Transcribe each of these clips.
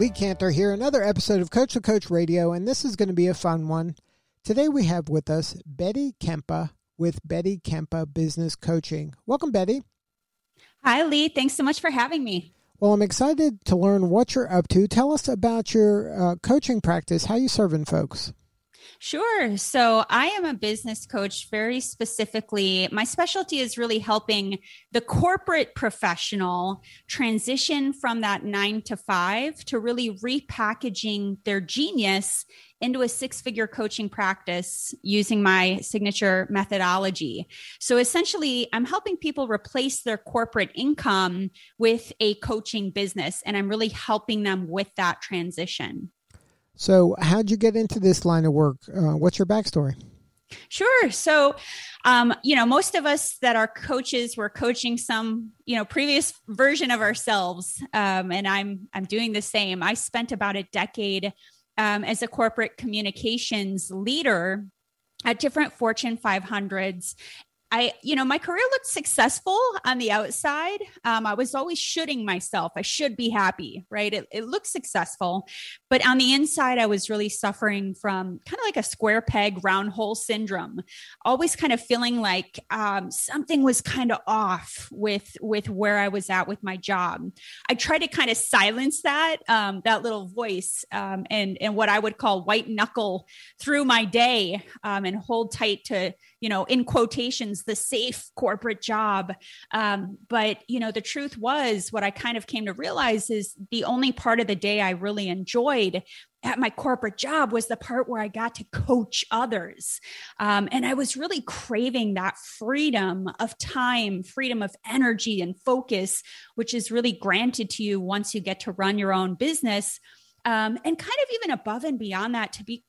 Lee Kantor here, another episode of Coach to Coach Radio, and this is going to be a fun one. Today we have with us Betty Kempa with Betty Kempa Business Coaching. Welcome, Betty. Hi, Lee. Thanks so much for having me. Well, I'm excited to learn what you're up to. Tell us about your uh, coaching practice. How you serving folks? Sure. So I am a business coach very specifically. My specialty is really helping the corporate professional transition from that nine to five to really repackaging their genius into a six figure coaching practice using my signature methodology. So essentially, I'm helping people replace their corporate income with a coaching business, and I'm really helping them with that transition. So, how'd you get into this line of work? Uh, what's your backstory? Sure. So, um, you know, most of us that are coaches, we're coaching some, you know, previous version of ourselves, um, and I'm I'm doing the same. I spent about a decade um, as a corporate communications leader at different Fortune 500s I, you know, my career looked successful on the outside. Um, I was always shooting myself. I should be happy, right? It, it looked successful. But on the inside, I was really suffering from kind of like a square peg, round hole syndrome, always kind of feeling like um, something was kind of off with, with where I was at with my job. I tried to kind of silence that, um, that little voice um, and, and what I would call white knuckle through my day um, and hold tight to, you know, in quotations, the safe corporate job. Um, but, you know, the truth was what I kind of came to realize is the only part of the day I really enjoyed at my corporate job was the part where I got to coach others. Um, and I was really craving that freedom of time, freedom of energy and focus, which is really granted to you once you get to run your own business. Um, and kind of even above and beyond that, to be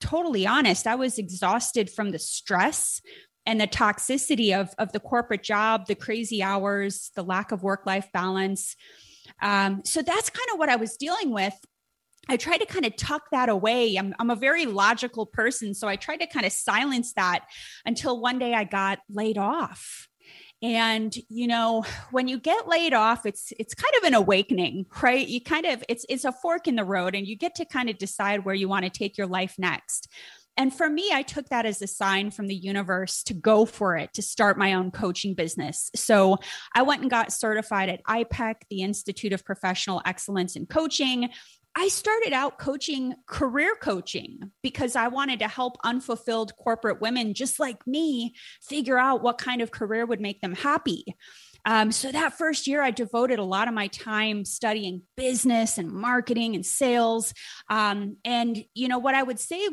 totally honest, I was exhausted from the stress and the toxicity of, of the corporate job, the crazy hours, the lack of work life balance. Um, so that's kind of what I was dealing with. I tried to kind of tuck that away. I'm, I'm a very logical person. So I tried to kind of silence that until one day I got laid off and you know when you get laid off it's it's kind of an awakening right you kind of it's it's a fork in the road and you get to kind of decide where you want to take your life next and for me, I took that as a sign from the universe to go for it, to start my own coaching business. So I went and got certified at IPEC, the Institute of Professional Excellence in Coaching. I started out coaching career coaching because I wanted to help unfulfilled corporate women just like me figure out what kind of career would make them happy. Um, so that first year, I devoted a lot of my time studying business and marketing and sales. Um, and, you know, what I would say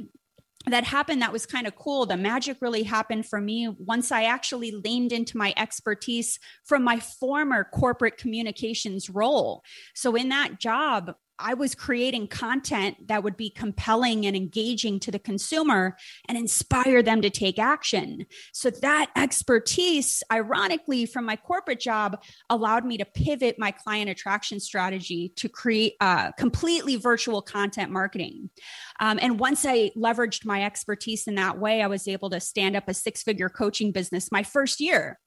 that happened that was kind of cool the magic really happened for me once i actually leaned into my expertise from my former corporate communications role so in that job I was creating content that would be compelling and engaging to the consumer and inspire them to take action. So, that expertise, ironically, from my corporate job, allowed me to pivot my client attraction strategy to create uh, completely virtual content marketing. Um, and once I leveraged my expertise in that way, I was able to stand up a six figure coaching business my first year.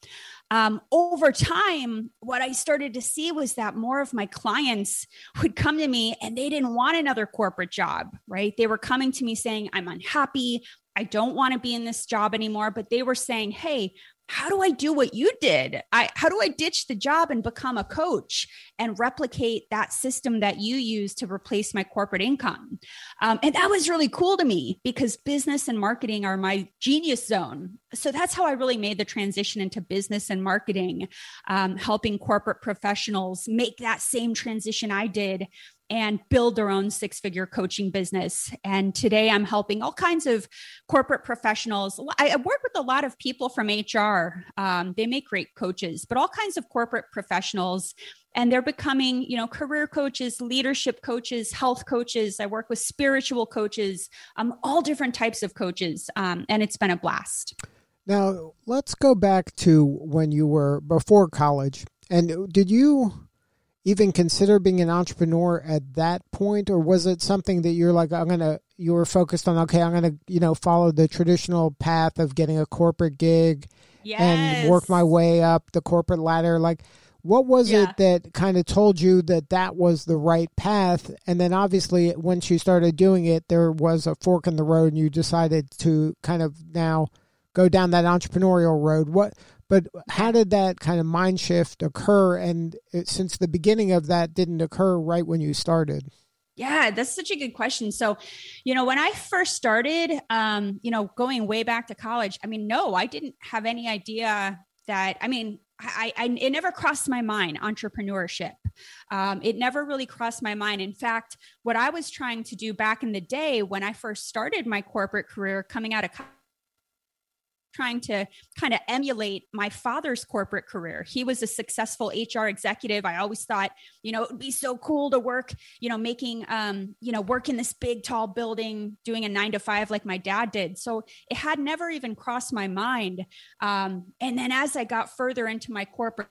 Um, over time, what I started to see was that more of my clients would come to me and they didn't want another corporate job, right? They were coming to me saying, I'm unhappy. I don't want to be in this job anymore. But they were saying, Hey, how do I do what you did? I, how do I ditch the job and become a coach and replicate that system that you use to replace my corporate income? Um, and that was really cool to me because business and marketing are my genius zone. So that's how I really made the transition into business and marketing, um, helping corporate professionals make that same transition I did and build their own six figure coaching business. And today I'm helping all kinds of corporate professionals. I work with a lot of people from HR. Um, they make great coaches, but all kinds of corporate professionals and they're becoming you know career coaches leadership coaches health coaches i work with spiritual coaches um, all different types of coaches um, and it's been a blast now let's go back to when you were before college and did you even consider being an entrepreneur at that point or was it something that you're like i'm gonna you were focused on okay i'm gonna you know follow the traditional path of getting a corporate gig yes. and work my way up the corporate ladder like what was Yeah. it that kind of told you that that was the right path and then obviously once you started doing it there was a fork in the road and you decided to kind of now go down that entrepreneurial road what but how did that kind of mind shift occur and it, since the beginning of that didn't occur right when you started Yeah, that's such a good question. So, you know, when I first started, um, you know, going way back to college, I mean, no, I didn't have any idea that, I mean, I, I it never crossed my mind entrepreneurship. Um, it never really crossed my mind. In fact, what I was trying to do back in the day when I first started my corporate career, coming out of trying to kind of emulate my father's corporate career. He was a successful HR executive. I always thought, you know, it would be so cool to work, you know, making, um, you know, work in this big, tall building, doing a nine to five like my dad did. So it had never even crossed my mind. Um, and then as I got further into my corporate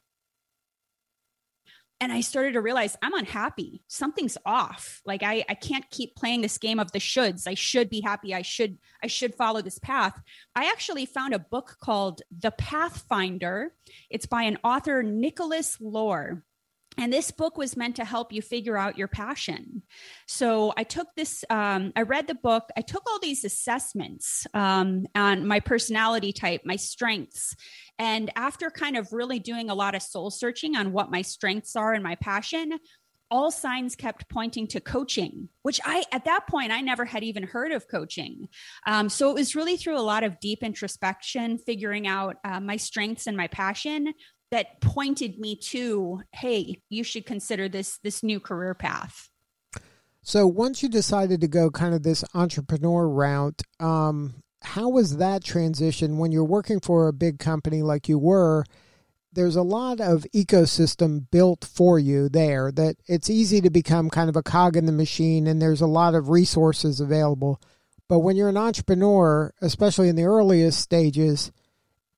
and I started to realize I'm unhappy. Something's off. Like I, I can't keep playing this game of the shoulds. I should be happy. I should, I should follow this path. I actually found a book called The Pathfinder. It's by an author, Nicholas Lore. And this book was meant to help you figure out your passion. So I took this, um, I read the book, I took all these assessments um, on my personality type, my strengths. And after kind of really doing a lot of soul searching on what my strengths are and my passion, all signs kept pointing to coaching, which I, at that point, I never had even heard of coaching. Um, so it was really through a lot of deep introspection, figuring out uh, my strengths and my passion that pointed me to, hey, you should consider this this new career path. so once you decided to go kind of this entrepreneur route um, how was that transition when you're working for a big company like you were there's a lot of ecosystem built for you there that it's easy to become kind of a cog in the machine and there's a lot of resources available but when you're an entrepreneur especially in the earliest stages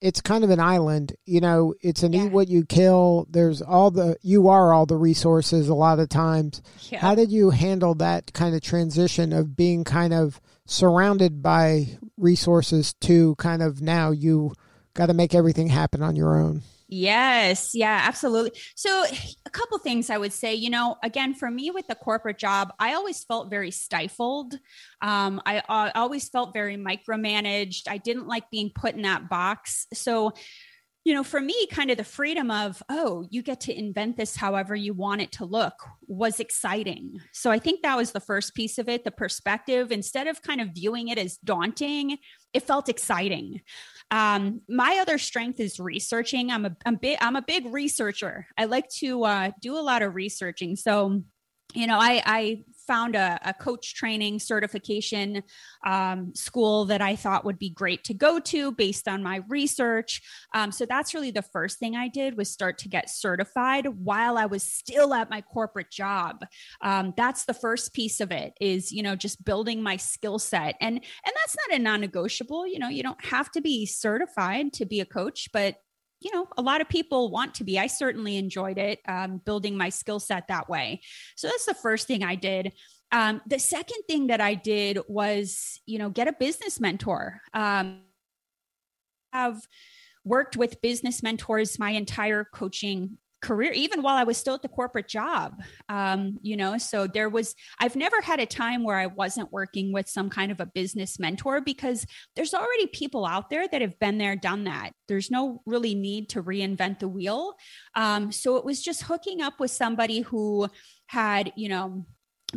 it's kind of an island you know it's an Yeah. eat what you kill there's all the you are all the resources a lot of times Yeah. how did you handle that kind of transition of being kind of surrounded by resources to kind of now you got to make everything happen on your own? Yes, yeah, absolutely. So, a couple things I would say, you know, again, for me with the corporate job, I always felt very stifled. Um, I, I always felt very micromanaged. I didn't like being put in that box. So, you know, for me, kind of the freedom of, oh, you get to invent this however you want it to look was exciting. So I think that was the first piece of it, the perspective. Instead of kind of viewing it as daunting, it felt exciting. Um, my other strength is researching. I'm a I'm big I'm a big researcher. I like to uh, do a lot of researching. So, you know, I I found a, a coach training certification um, school that I thought would be great to go to based on my research. Um, so that's really the first thing I did was start to get certified while I was still at my corporate job. Um, that's the first piece of it is you know just building my skill set and and that's not a non-negotiable. You know you don't have to be certified to be a coach, but you know, a lot of people want to be. I certainly enjoyed it, um, building my skill set that way. So that's the first thing I did. Um, the second thing that I did was, you know, get a business mentor. Um, have worked with business mentors my entire coaching career even while i was still at the corporate job um, you know so there was i've never had a time where i wasn't working with some kind of a business mentor because there's already people out there that have been there done that. There's no really need to reinvent the wheel. Um, so it was just hooking up with somebody who had you know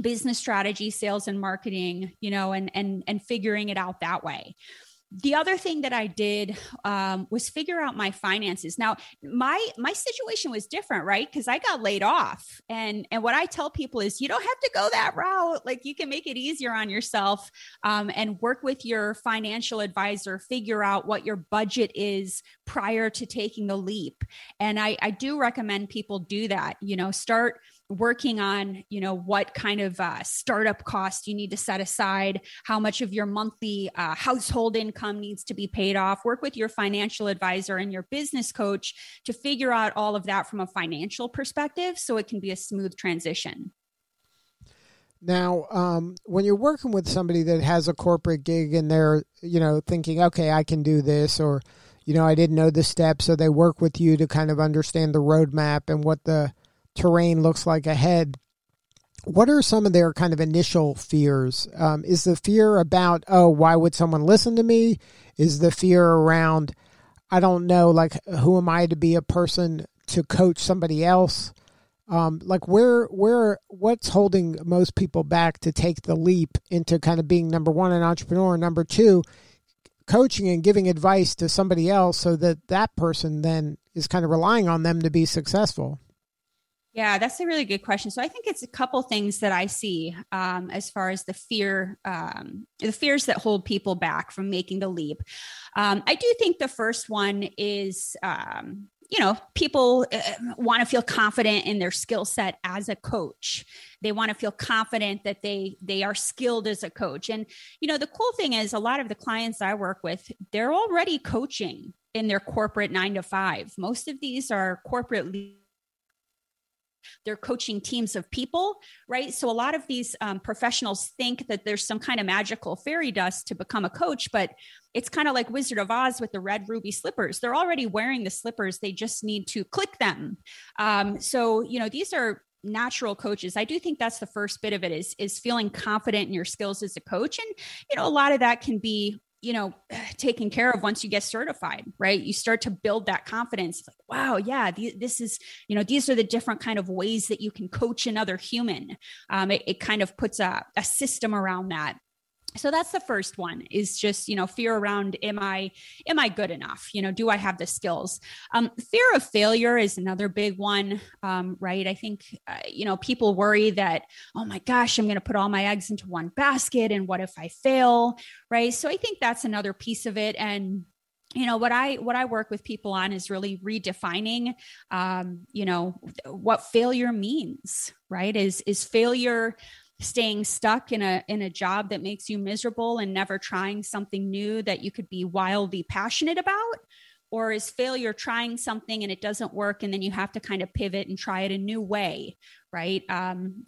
business strategy sales and marketing you know and and and figuring it out that way the other thing that I did um, was figure out my finances. Now, my my situation was different, right? Because I got laid off, and and what I tell people is, you don't have to go that route. Like you can make it easier on yourself, um, and work with your financial advisor. Figure out what your budget is prior to taking the leap. And I I do recommend people do that. You know, start working on you know what kind of uh, startup cost you need to set aside how much of your monthly uh, household income needs to be paid off. Work with your financial advisor and your business coach to figure out all of that from a financial perspective so it can be a smooth transition. Now um, when you're working with somebody that has a corporate gig and they're you know thinking okay i can do this or you know i didn't know the steps so they work with you to kind of understand the roadmap and what the terrain looks like ahead. What are some of their kind of initial fears? Um, is the fear about, oh, why would someone listen to me? Is the fear around, I don't know, like, who am I to be a person to coach somebody else? Um, like where where what's holding most people back to take the leap into kind of being number one an entrepreneur number two coaching and giving advice to somebody else so that that person then is kind of relying on them to be successful yeah, that's a really good question. So I think it's a couple things that I see um, as far as the fear, um, the fears that hold people back from making the leap. Um, I do think the first one is, um, you know, people uh, want to feel confident in their skill set as a coach. They want to feel confident that they they are skilled as a coach. And you know, the cool thing is, a lot of the clients I work with, they're already coaching in their corporate nine to five. Most of these are corporate they're coaching teams of people, right? So a lot of these um, professionals think that there's some kind of magical fairy dust to become a coach, but it's kind of like Wizard of Oz with the red ruby slippers. They're already wearing the slippers, they just need to click them. Um, so, you know, these are natural coaches i do think that's the first bit of it is is feeling confident in your skills as a coach and you know a lot of that can be you know taken care of once you get certified right? You start to build that confidence. Like wow yeah this is you know these are the different kind of ways that you can coach another human. Um, it, it kind of puts a, a system around that so that's the first one is just you know fear around am i am i good enough? You know do i have the skills? Um, fear of failure is another big one um, right? I think uh, you know people worry that oh my gosh i'm going to put all my eggs into one basket and what if i fail right? So i think that's another piece of it. And you know what i what i work with people on is really redefining um, you know what failure means right? Is is failure staying stuck in a in a job that makes you miserable and never trying something new that you could be wildly passionate about? Or is failure trying something and it doesn't work and then you have to kind of pivot and try it a new way right? Um,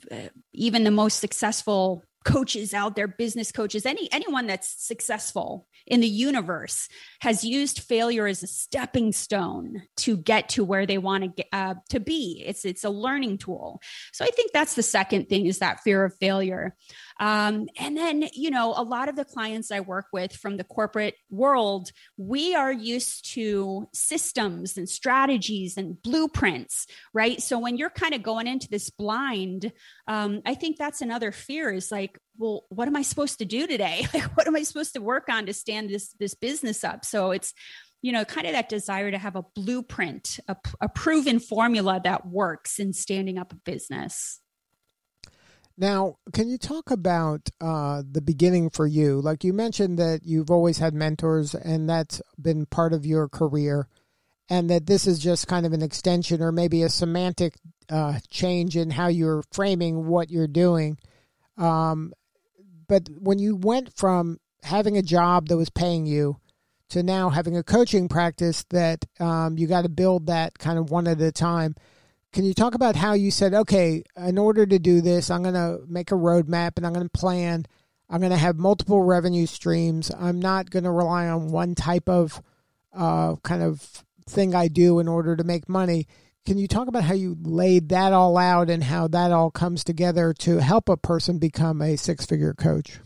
even the most successful coaches out there business coaches any anyone that's successful in the universe has used failure as a stepping stone to get to where they want to get uh, to be. It's it's a learning tool. So i think that's the second thing is that fear of failure um, and then you know a lot of the clients i work with from the corporate world we are used to systems and strategies and blueprints right? So when you're kind of going into this blind um, i think that's another fear is like well what am i supposed to do today? Like what am i supposed to work on to stand this this business up? So it's you know kind of that desire to have a blueprint a, a proven formula that works in standing up a business now, can you talk about uh, the beginning for you? Like you mentioned that you've always had mentors and that's been part of your career, and that this is just kind of an extension or maybe a semantic uh, change in how you're framing what you're doing. Um, but when you went from having a job that was paying you to now having a coaching practice that um, you got to build that kind of one at a time. Can you talk about how you said, okay, in order to do this, I'm going to make a roadmap and I'm going to plan. I'm going to have multiple revenue streams. I'm not going to rely on one type of uh, kind of thing I do in order to make money. Can you talk about how you laid that all out and how that all comes together to help a person become a six figure coach?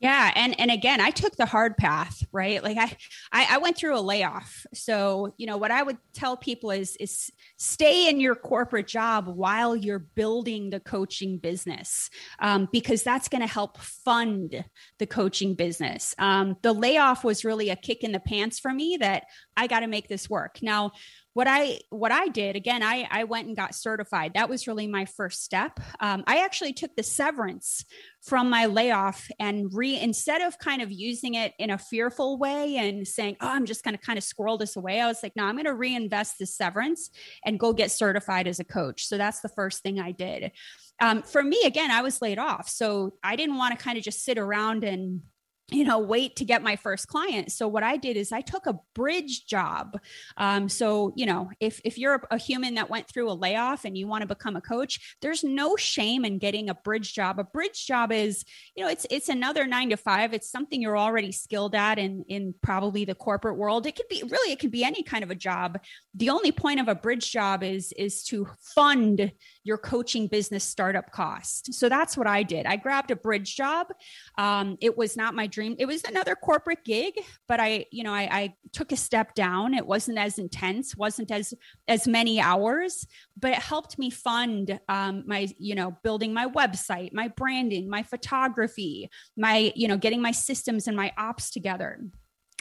Yeah, and and again, I took the hard path, right? Like I, I, I went through a layoff. So you know what I would tell people is is stay in your corporate job while you're building the coaching business, um, because that's going to help fund the coaching business. Um, the layoff was really a kick in the pants for me that I got to make this work. Now, what I what I did again, I I went and got certified. That was really my first step. Um, I actually took the severance from my layoff and re instead of kind of using it in a fearful way and saying, "Oh, I'm just going to kind of squirrel this away." I was like, "No, I'm going to reinvest the severance and go get certified as a coach." So that's the first thing I did. Um, for me, again, I was laid off, so I didn't want to kind of just sit around and you know wait to get my first client. So what i did is i took a bridge job. Um, so you know if if you're a, human that went through a layoff and you want to become a coach there's no shame in getting a bridge job. A bridge job is you know it's it's another nine to five. It's something you're already skilled at in in probably the corporate world. It could be really it could be any kind of a job. The only point of a bridge job is is to fund your coaching business startup cost so that's what i did i grabbed a bridge job um, it was not my dream. It was another corporate gig, but I, you know, I, I took a step down. It wasn't as intense, wasn't as as many hours, but it helped me fund um, my, you know, building my website, my branding, my photography, my, you know, getting my systems and my ops together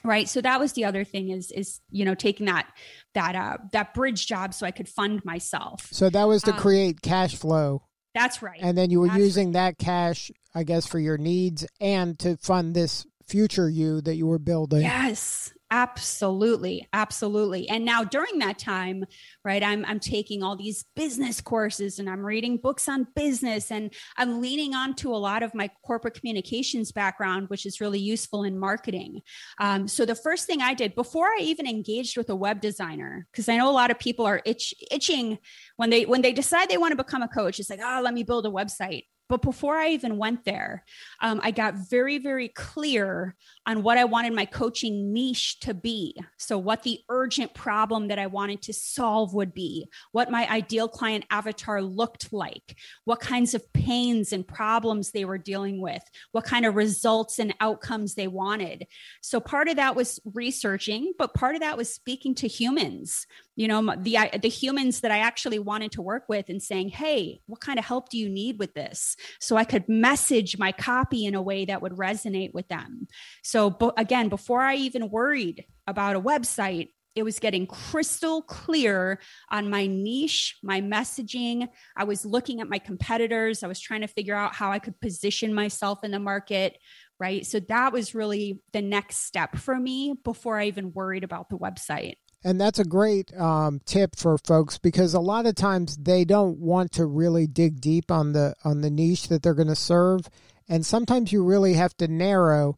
right so that was the other thing is is you know taking that that uh that bridge job so i could fund myself so that was to um, create cash flow that's right. And then you were That's using right. that cash, I guess, for your needs and to fund this future you that you were building. Yes. Absolutely, absolutely. And now during that time, right, I'm I'm taking all these business courses and I'm reading books on business and I'm leaning on to a lot of my corporate communications background, which is really useful in marketing. Um, so the first thing I did before I even engaged with a web designer, because I know a lot of people are itch, itching when they when they decide they want to become a coach, it's like, oh, let me build a website. But before I even went there, um, I got very, very clear on what I wanted my coaching niche to be. So, what the urgent problem that I wanted to solve would be, what my ideal client avatar looked like, what kinds of pains and problems they were dealing with, what kind of results and outcomes they wanted. So, part of that was researching, but part of that was speaking to humans you know the the humans that i actually wanted to work with and saying hey what kind of help do you need with this so i could message my copy in a way that would resonate with them so again before i even worried about a website it was getting crystal clear on my niche, my messaging. I was looking at my competitors. I was trying to figure out how I could position myself in the market, right? So that was really the next step for me before I even worried about the website. And that's a great um, tip for folks because a lot of times they don't want to really dig deep on the on the niche that they're going to serve, and sometimes you really have to narrow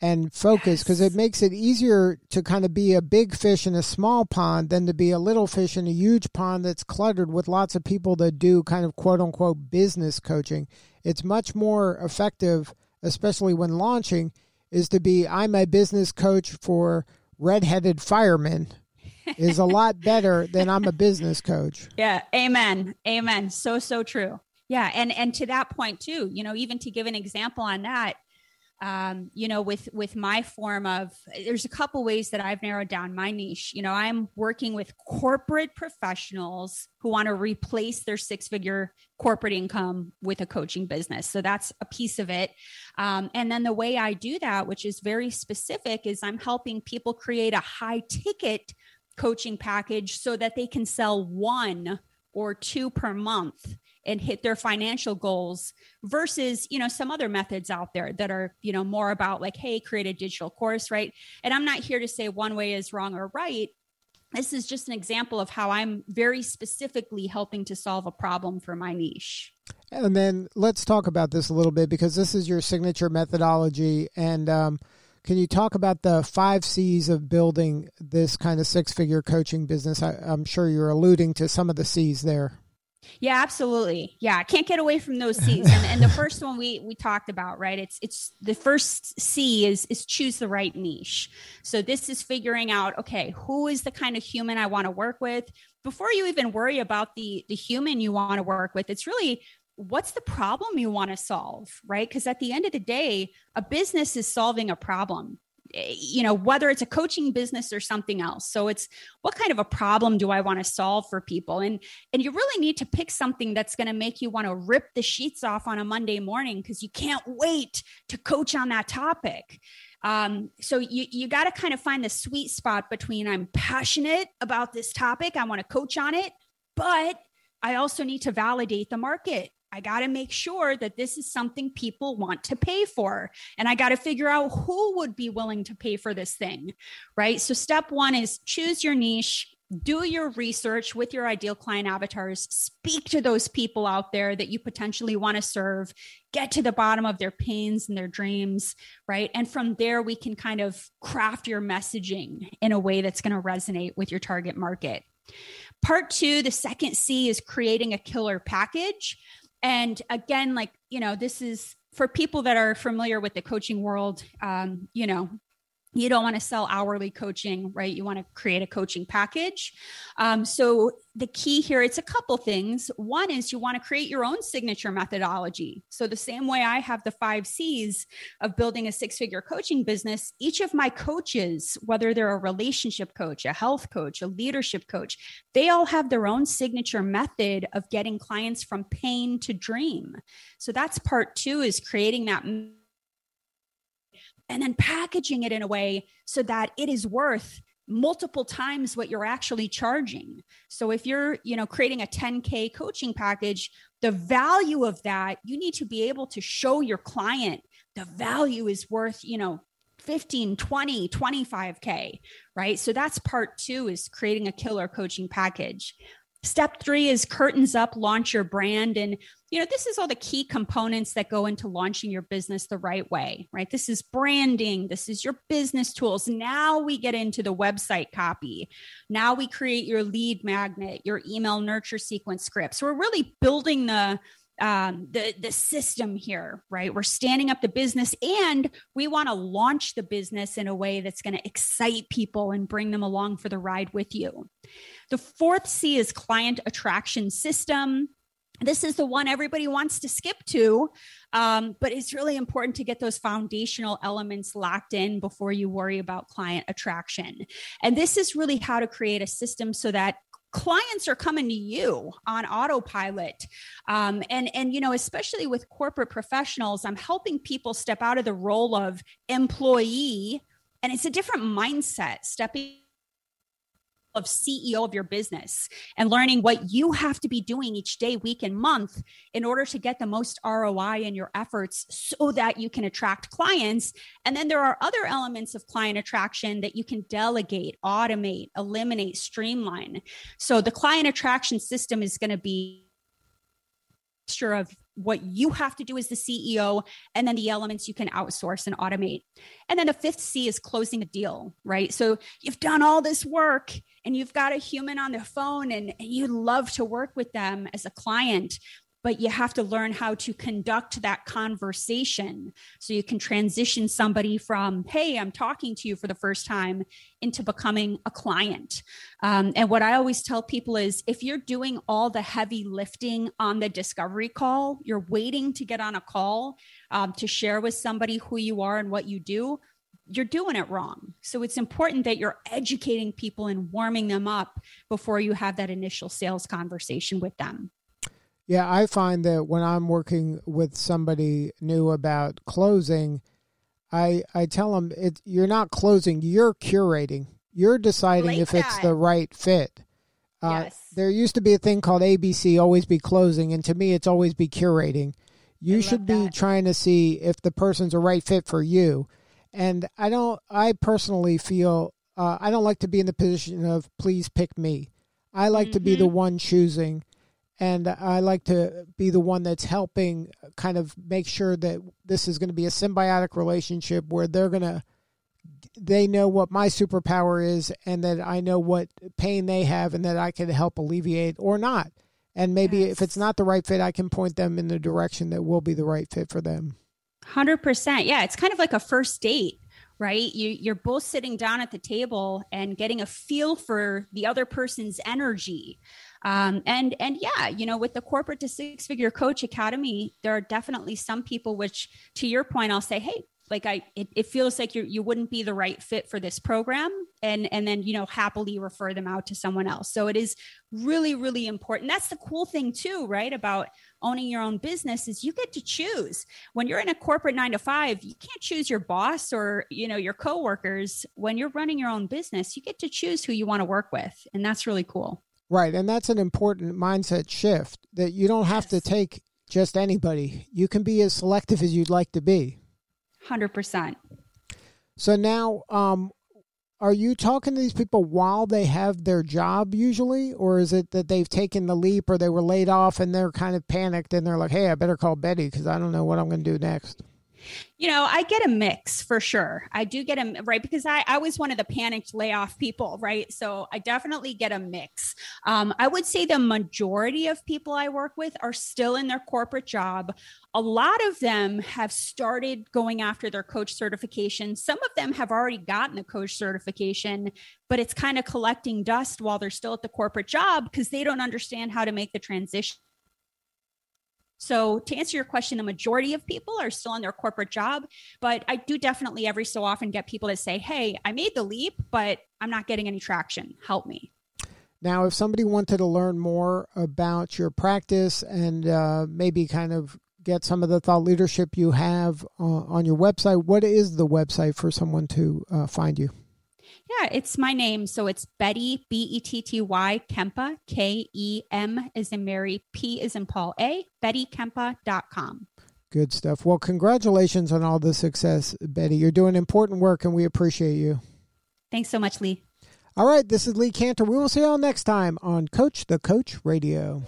and focus because yes. it makes it easier to kind of be a big fish in a small pond than to be a little fish in a huge pond that's cluttered with lots of people that do kind of quote unquote business coaching. It's much more effective, especially when launching, is to be I'm a business coach for redheaded firemen is a lot better than I'm a business coach. Yeah. Amen. Amen. So, so true. Yeah. And, and to that point too, you know, even to give an example on that, um, you know, with with my form of there's a couple ways that I've narrowed down my niche. You know, I'm working with corporate professionals who want to replace their six figure corporate income with a coaching business. So that's a piece of it. Um, and then the way I do that, which is very specific, is I'm helping people create a high ticket coaching package so that they can sell one or two per month and hit their financial goals versus you know some other methods out there that are you know more about like hey create a digital course right? And i'm not here to say one way is wrong or right. This is just an example of how i'm very specifically helping to solve a problem for my niche. And then let's talk about this a little bit because this is your signature methodology. And um, can you talk about the five C's of building this kind of six figure coaching business? I, am sure you're alluding to some of the C's there. Yeah, absolutely. Yeah, can't get away from those C's. And, and the first one we we talked about, right? It's it's the first C is is choose the right niche. So this is figuring out, okay, who is the kind of human I want to work with? Before you even worry about the the human you want to work with, it's really what's the problem you want to solve, right? Because at the end of the day, a business is solving a problem eh, you know whether it's a coaching business or something else so it's what kind of a problem do i want to solve for people and and you really need to pick something that's going to make you want to rip the sheets off on a monday morning because you can't wait to coach on that topic um, so you you got to kind of find the sweet spot between i'm passionate about this topic i want to coach on it but I also need to validate the market. I got to make sure that this is something people want to pay for. And I got to figure out who would be willing to pay for this thing, right? So, step one is choose your niche, do your research with your ideal client avatars, speak to those people out there that you potentially want to serve, get to the bottom of their pains and their dreams, right? And from there, we can kind of craft your messaging in a way that's going to resonate with your target market. Part two, the second C is creating a killer package. And again, like, you know, this is for people that are familiar with the coaching world, um, you know, you don't want to sell hourly coaching right? You want to create a coaching package. Um, so the key here it's a couple things. One is you want to create your own signature methodology. So the same way i have the five c's of building a six figure coaching business each of my coaches whether they're a relationship coach a health coach a leadership coach they all have their own signature method of getting clients from pain to dream. So that's part two is creating that and then packaging it in a way so that it is worth multiple times what you're actually charging. So if you're, you know, creating a 10k coaching package, the value of that, you need to be able to show your client the value is worth, you know, 15, 20, 25k, right? So that's part 2 is creating a killer coaching package. Step three is curtains up, launch your brand. And, you know, this is all the key components that go into launching your business the right way, right? This is branding, this is your business tools. Now we get into the website copy. Now we create your lead magnet, your email nurture sequence script. So we're really building the, um, the the system here, right? We're standing up the business, and we want to launch the business in a way that's going to excite people and bring them along for the ride with you. The fourth C is client attraction system. This is the one everybody wants to skip to, um, but it's really important to get those foundational elements locked in before you worry about client attraction. And this is really how to create a system so that clients are coming to you on autopilot. Um, and and you know especially with corporate professionals i'm helping people step out of the role of employee and it's a different mindset stepping of CEO of your business and learning what you have to be doing each day, week, and month in order to get the most ROI in your efforts so that you can attract clients. And then there are other elements of client attraction that you can delegate, automate, eliminate, streamline. So the client attraction system is going to be sure of what you have to do as the CEO, and then the elements you can outsource and automate. And then the fifth C is closing a deal, right? So you've done all this work and you've got a human on the phone and, and you love to work with them as a client but you have to learn how to conduct that conversation so you can transition somebody from hey i'm talking to you for the first time into becoming a client um, and what i always tell people is if you're doing all the heavy lifting on the discovery call you're waiting to get on a call um, to share with somebody who you are and what you do you're doing it wrong. So it's important that you're educating people and warming them up before you have that initial sales conversation with them. Yeah, I find that when I'm working with somebody new about closing, I I tell them it you're not closing, you're curating. You're deciding if it's the right fit. Uh, yes. There used to be a thing called ABC, always be closing, and to me, it's always be curating. You I should be trying to see if the person's a right fit for you. And I don't. I personally feel uh, I don't like to be in the position of please pick me. I like mm-hmm. to be the mm-hmm. one choosing and I like to be the one that's helping kind of make sure that this is going to be a symbiotic relationship where they're going to they know what my superpower is and that I know what pain they have and that I can help alleviate or not. And maybe yes. if it's not the right fit, I can point them in the direction that will be the right fit for them. 100%. Yeah, it's kind of like a first date right you you're both sitting down at the table and getting a feel for the other person's energy Um, and and yeah, you know, with the corporate to six figure coach academy, there are definitely some people which, to your point, I'll say, hey, like I, it, it feels like you you wouldn't be the right fit for this program, and and then you know happily refer them out to someone else. So it is really really important. That's the cool thing too, right? About owning your own business is you get to choose. When you're in a corporate nine to five, you can't choose your boss or you know your coworkers. When you're running your own business, you get to choose who you want to work with, and that's really cool. Right, and that's an important mindset shift that you don't have to take just anybody. You can be as selective as you'd like to be. 100%. So now, um, are you talking to these people while they have their job usually, or is it that they've taken the leap or they were laid off and they're kind of panicked and they're like, hey, I better call Betty because I don't know what I'm going to do next? You know, I get a mix for sure. I do get a right because I, I was one of the panicked layoff people, right? So I definitely get a mix. Um, I would say the majority of people I work with are still in their corporate job. A lot of them have started going after their coach certification. Some of them have already gotten the coach certification, but it's kind of collecting dust while they're still at the corporate job because they don't understand how to make the transition so, to answer your question, the majority of people are still in their corporate job, but I do definitely every so often get people to say, Hey, I made the leap, but I'm not getting any traction. Help me. Now, if somebody wanted to learn more about your practice and uh, maybe kind of get some of the thought leadership you have uh, on your website, what is the website for someone to uh, find you? Yeah, it's my name. So it's Betty, B E T T Y, Kempa, K E M is in Mary, P is in Paul A, BettyKempa.com. Good stuff. Well, congratulations on all the success, Betty. You're doing important work and we appreciate you. Thanks so much, Lee. All right, this is Lee Kantor. We will see you all next time on Coach the Coach Radio.